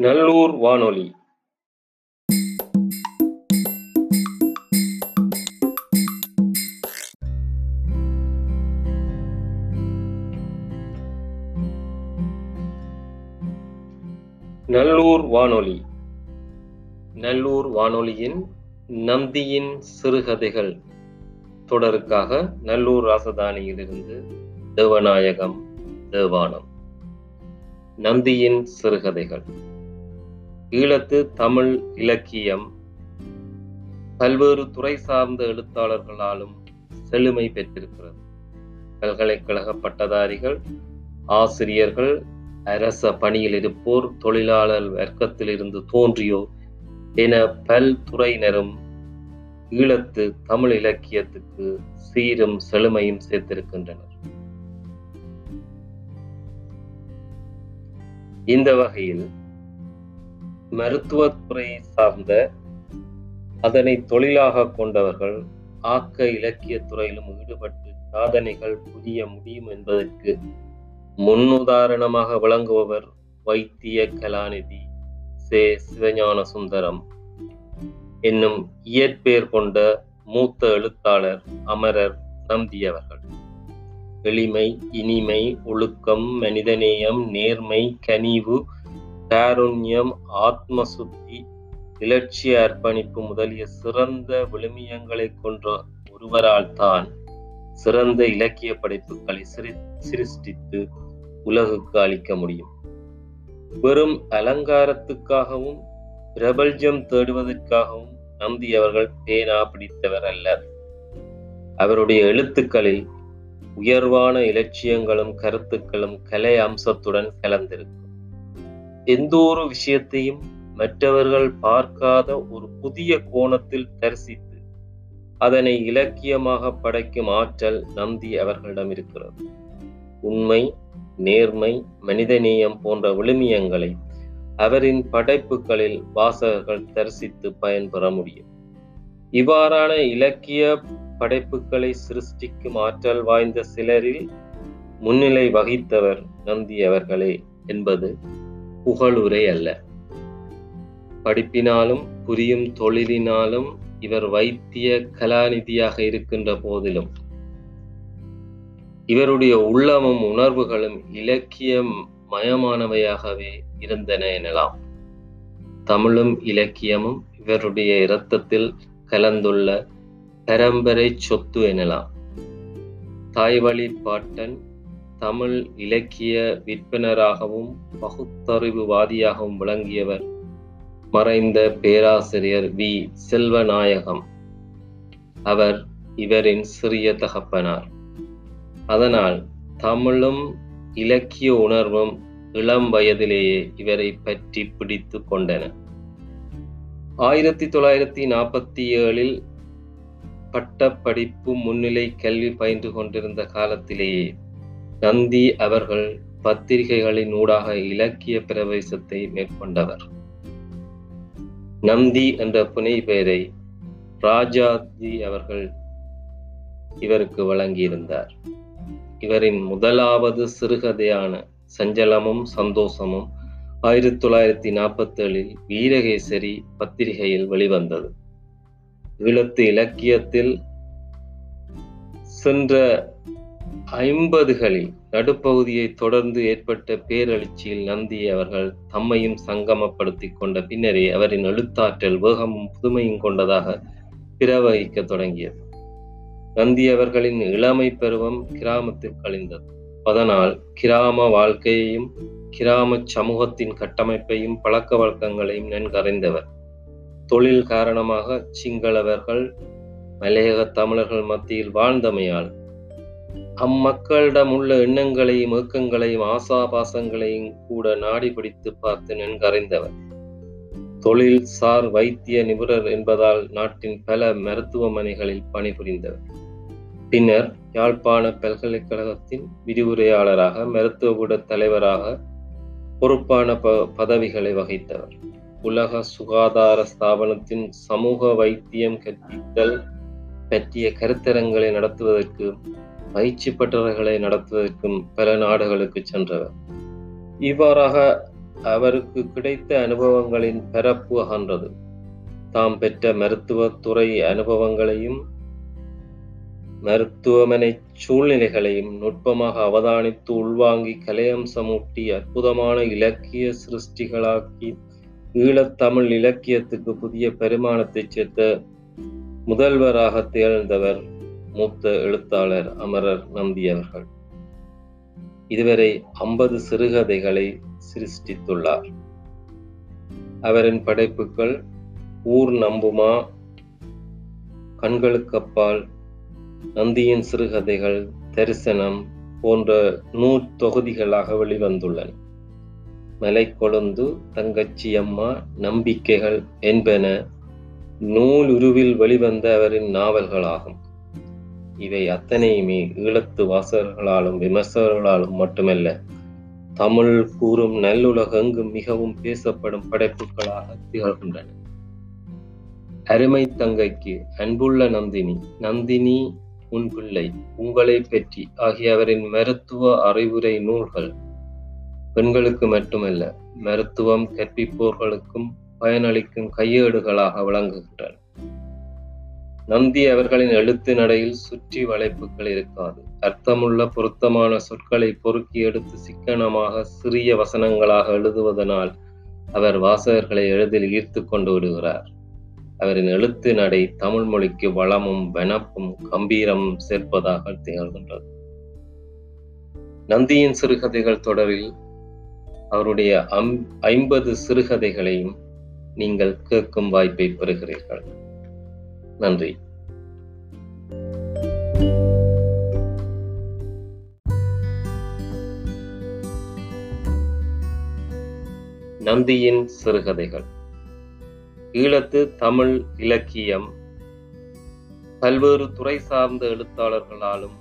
நல்லூர் வானொலி. நல்லூர் வானொலி. நல்லூர் வானொலியின் நந்தியின் சிறுகதைகள். தொடருக்காக நல்லூர் ராசதானியிலிருந்து தேவநாயகம் தேவானம். நந்தியின் சிறுகதைகள். ஈழத்து தமிழ் இலக்கியம். பல்வேறு துறை சார்ந்த எழுத்தாளர்களாலும் செழுமை பெற்றிருக்கிறது. பல்கலைக்கழக பட்டதாரிகள் ஆசிரியர்கள் அரச பணியில் இருப்போர் தொழிலாளர் வர்க்கத்திலிருந்து தோன்றியோர் என பல்துறையினரும் ஈழத்து தமிழ் இலக்கியத்துக்கு சீரும் செழுமையும் சேர்த்திருக்கின்றனர். இந்த வகையில் மருத்துவத்துறையை சார்ந்த அதனை தொழிலாக கொண்டவர்கள் ஆக்க இலக்கிய துறையிலும் ஈடுபட்டு சாதனைகள் புரிய முடியும் என்பதற்கு முன்னுதாரணமாக விளங்குபவர் வைத்திய கலாநிதி சே சிவஞான சுந்தரம் என்னும் இயற்பெயர் கொண்ட மூத்த எழுத்தாளர் அமரர் நம்பியவர்கள் எளிமை இனிமை ஒழுக்கம் மனிதநேயம் நேர்மை கனிவு தாருண்யம் ஆத்ம சுத்தி இலட்சிய அர்ப்பணிப்பு முதலிய சிறந்த விழுமியங்களை கொன்ற ஒருவரால் தான் சிறந்த இலக்கிய படைப்புகளை சிரி சிருஷ்டித்து உலகுக்கு அளிக்க முடியும். வெறும் அலங்காரத்துக்காகவும் பிரபல்ஜம் தேடுவதற்காகவும் நம்பி அவர்கள் பேனா பிடித்தவர் அல்லர் அவருடைய எழுத்துக்களில் உயர்வான இலட்சியங்களும் கருத்துக்களும் கலை அம்சத்துடன் கலந்திருக்கும். எந்த ஒரு விஷயத்தையும் மற்றவர்கள் பார்க்காத ஒரு புதிய கோணத்தில் தரிசித்து அதனை இலக்கியமாக படைக்கும் ஆற்றல் நந்தி அவர்களிடம் இருக்கிறது. உண்மை நேர்மை மனிதநேயம் போன்ற விழுமியங்களை அவரின் படைப்புகளில் வாசகர்கள் தரிசித்து பயன்பெற முடியும். இவ்வாறான இலக்கிய படைப்புகளை சிருஷ்டிக்கும் ஆற்றல் வாய்ந்த சிலரில் முன்னிலை வகித்தவர் நந்தி அவர்களே என்பது புகழுரை அல்ல. படிப்பினாலும் புரியும் தொழிலினாலும் இவர் வைத்திய கலாநிதியாக இருக்கின்ற போதிலும் இவருடைய உள்ளமும் உணர்வுகளும் இலக்கியம் மயமானவையாகவே இருந்தன எனலாம். தமிழும் இலக்கியமும் இவருடைய இரத்தத்தில் கலந்துள்ள பரம்பரை சொத்து எனலாம். தாய்வழி பாட்டன் தமிழ் இலக்கிய விற்பனராகவும் பகுத்தறிவுவாதியாகவும் விளங்கியவர் மறைந்த பேராசிரியர் வி. செல்வநாயகம். அவர் இவரின் சிறிய தகப்பனார். அதனால் தமிழும் இலக்கிய உணர்வும் இளம் வயதிலேயே இவரை பற்றி பிடித்து கொண்டன. ஆயிரத்தி தொள்ளாயிரத்தி நாற்பத்தி ஏழில் பட்டப்படிப்பு முன்னிலை கல்வி பயின்று கொண்டிருந்த காலத்திலேயே நந்தி அவர்கள் பத்திரிகைகளின் ஊடாக இலக்கிய பிரவேசத்தை மேற்கொண்டவர். நந்தி என்ற புனை பெயரை ராஜாஜி அவர்கள் இவருக்கு வழங்கியிருந்தார். இவரின் முதலாவது சிறுகதையான சஞ்சலமும் சந்தோஷமும் ஆயிரத்தி தொள்ளாயிரத்தி நாற்பத்தி ஏழில் வீரகேசரி பத்திரிகையில் வெளிவந்தது. ஈழத்து இலக்கியத்தில் சென்ற ஐம்பதுகளில் நடுப்பகுதியை தொடர்ந்து ஏற்பட்ட பேரழிச்சியில் நந்தி அவர்கள் தம்மையும் சங்கமப்படுத்தி கொண்ட பின்னரே அவரின் எழுத்தாற்றல் வேகமும் புதுமையும் கொண்டதாக பிரவகிக்க தொடங்கியது. நந்தி அவர்களின் இளமை பருவம் கிராமத்தில் கழிந்தது. அதனால் கிராம வாழ்க்கையையும் கிராம சமூகத்தின் கட்டமைப்பையும் பழக்க வழக்கங்களையும் நன்கறிந்தவர். தொழில் காரணமாக சிங்களவர்கள் மலையக தமிழர்கள் மத்தியில் வாழ்ந்தமையால் அம்மக்களிடம் உள்ள எண்ணங்களையும் ஏக்கங்களையும் ஆசாபாசங்களையும் கூட நாடி பிடித்து பார்த்து நன்கறைந்தவர் தொழில் சார் வைத்திய நிபுணர் என்பதால் நாட்டின் பல மருத்துவமனைகளில் பணிபுரிந்தவர் பின்னர் யாழ்ப்பாண பல்கலைக்கழகத்தின் விரிவுரையாளராக மருத்துவக்கூட தலைவராக பொறுப்பான ப பதவிகளை வகித்தவர். உலக சுகாதார ஸ்தாபனத்தின் சமூக வைத்தியம் கற்பித்தல் பற்றிய கருத்தரங்களை நடத்துவதற்கு பயிற்சி பெற்றவர்களை நடத்துவதற்கும் பல நாடுகளுக்கு சென்றவர். இவ்வாறாக அவருக்கு கிடைத்த அனுபவங்களின் பரப்பு அகன்றது. தாம் பெற்ற மருத்துவத்துறை அனுபவங்களையும் மருத்துவமனை சூழ்நிலைகளையும் நுட்பமாக அவதானித்து உள்வாங்கி கலையம்சமூட்டி அற்புதமான இலக்கிய சிருஷ்டிகளாக்கி ஈழத்தமிழ் இலக்கியத்துக்கு புதிய பரிமாணத்தை சேர்த்த முதல்வராக திகழ்ந்தவர் மூத்த எழுத்தாளர் அமரர் நம்பி அவர்கள். இதுவரை ஐம்பது சிறுகதைகளை சிருஷ்டித்துள்ளார். அவரின் படைப்புகள் ஊர் நம்புமா கண்களுக்கப்பால் நந்தியின் சிறுகதைகள் தரிசனம் போன்ற நூற்தொகுதிகளாக வெளிவந்துள்ளன. மலைக்கொழுந்து தங்கச்சி அம்மா நம்பிக்கைகள் என்பன நூலுருவில் வெளிவந்த அவரின் நாவல்களாகும். இவை அத்தனையுமே ஈழத்து வாசகர்களாலும் விமர்சகர்களாலும் மட்டுமல்ல தமிழ் கூறும் நல்லுலகெங்கும் மிகவும் பேசப்படும் படைப்புகளாக திகழ்கின்றன. அருமை தங்கைக்கு அன்புள்ள நந்தினி நந்தினி உன் பிள்ளை உங்களை பற்றி ஆகிய அவரின் மருத்துவ அறிவுரை நூல்கள் பெண்களுக்கு மட்டுமல்ல மருத்துவம் கற்பிப்போர்களுக்கும் பயனளிக்கும் கையேடுகளாக விளங்குகின்றன. நந்தி அவர்களின் எழுத்து நடையில் சுற்றி வளைப்புகள் இருக்காது. அர்த்தமுள்ள பொருத்தமான சொற்களை பொறுக்கி எடுத்து சிக்கனமாக சிறிய வசனங்களாக எழுதுவதனால் அவர் வாசகர்களை எளிதில் ஈர்த்து கொண்டு விடுகிறார். அவரின் எழுத்து நடை தமிழ் மொழிக்கு வளமும் வெனப்பும் கம்பீரமும் சேர்ப்பதாக திகழ்கின்றது. நந்தியின் சிறுகதைகள் தொடரில் அவருடைய அம் ஐம்பது சிறுகதைகளையும் நீங்கள் கேட்கும் வாய்ப்பை பெறுகிறீர்கள். நன்றி. நந்தியின் சிறுகதைகள். ஈழத்து தமிழ் இலக்கியம். பல்வேறு துறை சார்ந்த எழுத்தாளர்களாலும்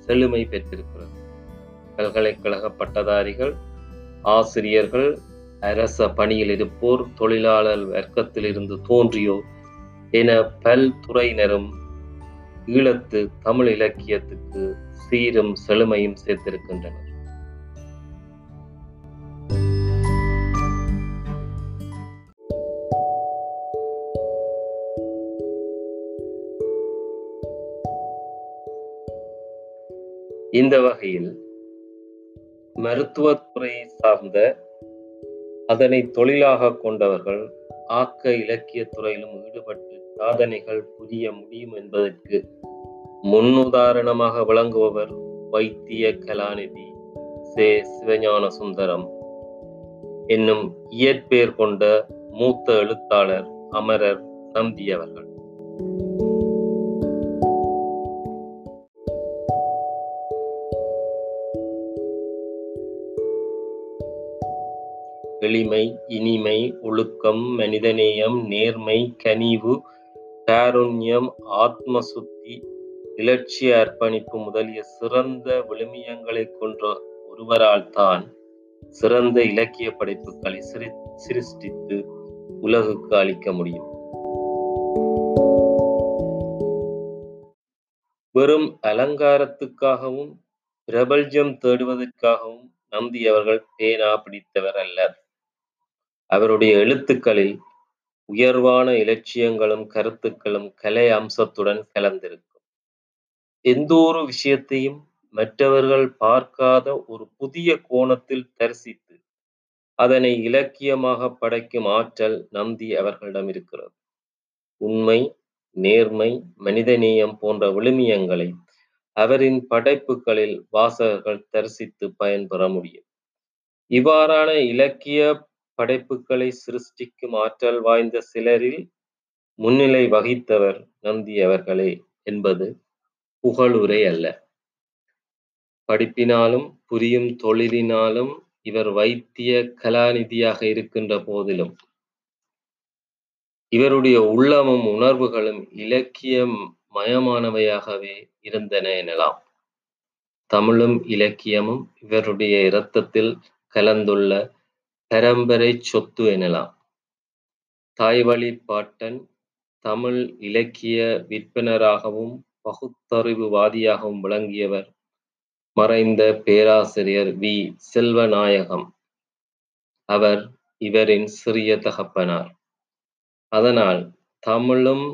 செழுமை பெற்றிருக்கிறது. பல்கலைக்கழக பட்டதாரிகள் ஆசிரியர்கள் அரச பணியில் இருப்போர் தொழிலாளர் வர்க்கத்தில் இருந்து தோன்றியோர் என பல்துறையினரும் ஈழத்து தமிழ் இலக்கியத்துக்கு சீரும் செழுமையும் சேர்த்திருக்கின்றனர். இந்த வகையில் மருத்துவத்துறையை சார்ந்த அதனை தொழிலாக கொண்டவர்கள் ஆக்க இலக்கிய துறையிலும் ஈடுபட்டு சாதனைகள் புரிய முடியும் என்பதற்கு முன்னுதாரணமாக விளங்குபவர் வைத்திய கலாநிதி சே சிவஞான சுந்தரம் என்னும் இயற்பெயர் கொண்ட மூத்த எழுத்தாளர் அமரர் நம்பி அவர்கள். எளிமை இனிமை ஒழுக்கம் மனிதநேயம் நேர்மை கனிவு காருண்யம் ஆத்ம சுத்தி இலட்சிய அர்ப்பணிப்பு முதலிய சிறந்த விழுமியங்களை கொன்ற ஒருவரால் தான் சிறந்த இலக்கிய படைப்புகளை சிரி சிருஷ்டித்து உலகுக்கு அளிக்க முடியும். வெறும் அலங்காரத்துக்காகவும் பிரபல்யம் தேடுவதற்காகவும் நம்பி அவர்கள் பேனா பிடித்தவர் அல்லர் அவருடைய எழுத்துக்களில் உயர்வான இலட்சியங்களும் கருத்துக்களும் கலை அம்சத்துடன் கலந்திருக்கும். எந்த ஒரு விஷயத்தையும் மற்றவர்கள் பார்க்காத ஒரு புதிய கோணத்தில் தரிசித்து அதனை இலக்கியமாக படைக்கும் ஆற்றல் நந்தி அவர்களிடம் இருக்கிறது. உண்மை நேர்மை மனிதநேயம் போன்ற விழுமியங்களை அவரின் படைப்புகளில் வாசகர்கள் தரிசித்து பயன்பெற முடியும். இவ்வாறான இலக்கிய படைப்புகளை சிருஷ்டிக்கும் ஆற்றல் வாய்ந்த சிலரில் முன்னிலை வகித்தவர் நந்தி அவர்களே என்பது புகழுரை அல்ல. படிப்பினாலும் புரியும் தொழிலினாலும் இவர் வைத்திய கலாநிதியாக இருக்கின்ற போதிலும் இவருடைய உள்ளமும் உணர்வுகளும் இலக்கிய மயமானவையாகவே இருந்தன எனலாம். தமிழும் இலக்கியமும் இவருடைய இரத்தத்தில் கலந்துள்ள பரம்பரைச் சொத்து எனலாம் தாய்வழி பாட்டன் தமிழ் இலக்கிய விற்பனராகவும் பகுத்தறிவுவாதியாகவும் விளங்கியவர் மறைந்த பேராசிரியர் வி செல்வநாயகம் அவர் இவரின் சிறிய தகப்பனார். அதனால் தமிழும்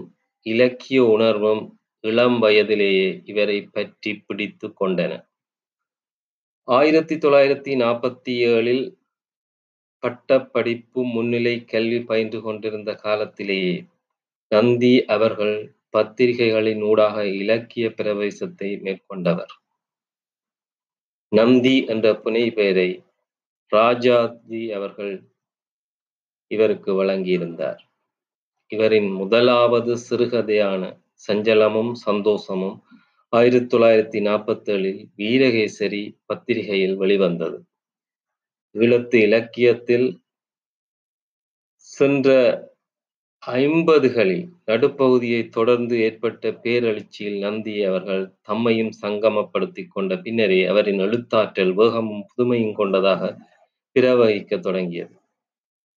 இலக்கிய உணர்வும் இளம் வயதிலேயே இவரைப் பற்றிப் பிடித்துக் கொண்டன. ஆயிரத்தி தொள்ளாயிரத்தி நாற்பத்தி ஏழில் பட்டப்படிப்பு முன்னிலைக் கல்வி பயின்று கொண்டிருந்த காலத்திலேயே நந்தி அவர்கள் பத்திரிகைகளின் ஊடாக இலக்கிய பிரவேசத்தை மேற்கொண்டவர். நந்தி என்ற புனை பெயரை ராஜாஜி அவர்கள் இவருக்கு வழங்கியிருந்தார். இவரின் முதலாவது சிறுகதையான சஞ்சலமும் சந்தோஷமும் ஆயிரத்தி தொள்ளாயிரத்தி நாற்பத்தி ஏழில் வீரகேசரி பத்திரிகையில் வெளிவந்தது. ஈழத்து இலக்கியத்தில் சென்ற ஐம்பதுகளில் நடுப்பகுதியை தொடர்ந்து ஏற்பட்ட பேரெழுச்சியில் நந்தி அவர்கள் தம்மையும் சங்கமப்படுத்திக் கொண்ட பின்னரே அவரின் எழுத்தாற்றல் வேகமும் புதுமையும் கொண்டதாக பிரவகிக்க தொடங்கியது.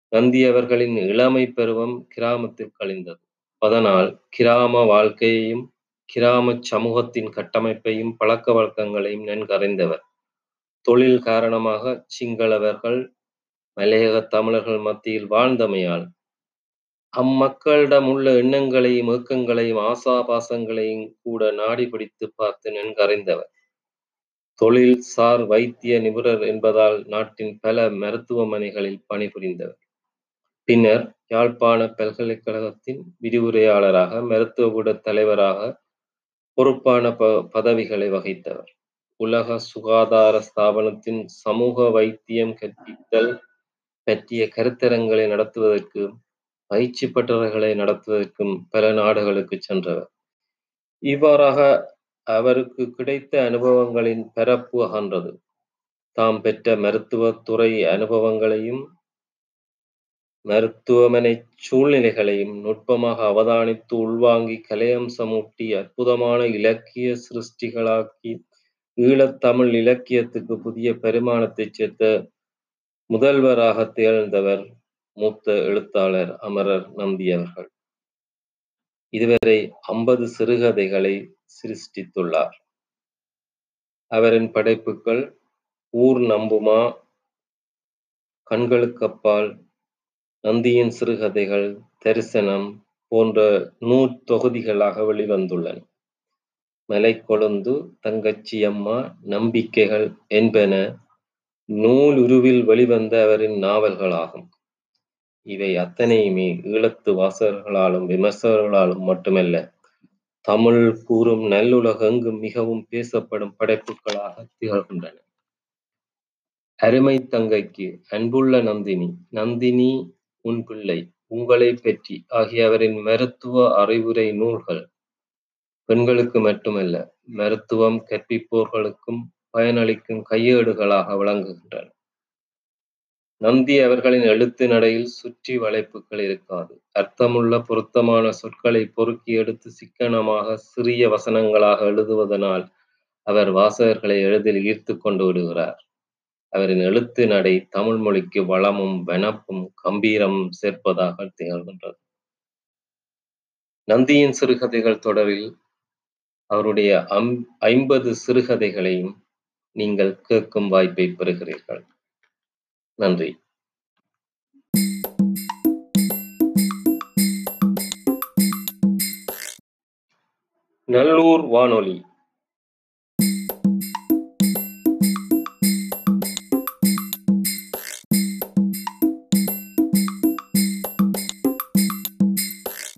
நந்தி அவர்களின் இளமைப் பருவம் கிராமத்தில் கழிந்தது. அதனால் கிராம வாழ்க்கையையும், கிராமச் சமூகத்தின் கட்டமைப்பையும், பழக்க வழக்கங்களையும் நன்கறைந்தவர் தொழில் காரணமாகச் சிங்களவர்கள், மலையகத் தமிழர்கள் மத்தியில் வாழ்ந்தமையால், அம்மக்களிடமுள்ள எண்ணங்களையும், ஏக்கங்களையும், ஆசாபாசங்களையும் கூட நாடி பிடித்துப் பார்த்து நன்கறிந்தவர். தொழில் சார் வைத்திய நிபுணர் என்பதால் நாட்டின் பல மருத்துவமனைகளில் பணிபுரிந்தவர். பின்னர் யாழ்ப்பாணப் பல்கலைக்கழகத்தின் விரிவுரையாளராக, மருத்துவ கூட தலைவராக பொறுப்பான ப பதவிகளை வகித்தவர். உலக சுகாதார ஸ்தாபனத்தின் சமூக வைத்தியம் கற்பித்தல் பற்றிய கருத்தரங்களை நடத்துவதற்கும், பயிற்சி பெற்றவர்களை நடத்துவதற்கும் பல நாடுகளுக்கு சென்றவர். இவ்வாறாக அவருக்கு கிடைத்த அனுபவங்களின் பரப்பு அகன்றது. தாம் பெற்ற மருத்துவத் துறை அனுபவங்களையும், மருத்துவமனை சூழ்நிலைகளையும் நுட்பமாக அவதானித்து உள்வாங்கிக் கலையம்சமூட்டி அற்புதமான இலக்கிய சிருஷ்டிகளாக்கி ஈழத்தமிழ் இலக்கியத்துக்கு புதிய பரிமாணத்தைச் சேர்த்த முதல்வராகத் திகழ்ந்தவர் மூத்த எழுத்தாளர் அமரர் நந்தி அவர்கள். இதுவரை ஐம்பது சிறுகதைகளை சிருஷ்டித்துள்ளார். அவரின் படைப்புக்கள் ஊர் நம்புமா, கண்களுக்கப்பால், நந்தியின் சிறுகதைகள், தரிசனம் போன்ற நூற்தொகுதிகளாக வெளிவந்துள்ளன. மலைக்கொழுந்து, தங்கச்சியம்மா, நம்பிக்கைகள் என்பன நூலுருவில் வெளிவந்த அவரின் நாவல்களாகும். இவை அத்தனையுமே ஈழத்து வாசகர்களாலும் விமர்சகர்களாலும் மட்டுமல்ல, தமிழ் கூறும் நல்லுலகெங்கும் மிகவும் பேசப்படும் படைப்புக்களாகத் திகழ்கின்றன. அருமைத் தங்கைக்கு அன்புள்ள நந்தினி, நந்தினி உன் பிள்ளை, உங்களைப் பற்றி ஆகிய அவரின் மருத்துவ அறிவுரை நூல்கள் பெண்களுக்கு மட்டுமல்ல, மருத்துவம் கற்பிப்போர்களுக்கும் பயனளிக்கும் கையேடுகளாக விளங்குகின்றன. நந்தி அவர்களின் எழுத்து நடையில் சுற்றி வளைப்புகள் இருக்காது. அர்த்தமுள்ள பொருத்தமான சொற்களை பொறுக்கி எடுத்து சிக்கனமாக சிறிய வசனங்களாக எழுதுவதனால் அவர் வாசகர்களை எளிதில் ஈர்த்துக் கொண்டு விடுகிறார். அவரின் எழுத்து நடை தமிழ் மொழிக்கு வளமும், வெனப்பும் கம்பீரமும் சேர்ப்பதாக திகழ்கின்றது. நந்தியின் சிறுகதைகள் தொடரில் அவருடைய அம் ஐம்பது சிறுகதைகளையும் நீங்கள் கேட்கும் வாய்ப்பை பெறுகிறீர்கள். நன்றி. நல்லூர் வானொலி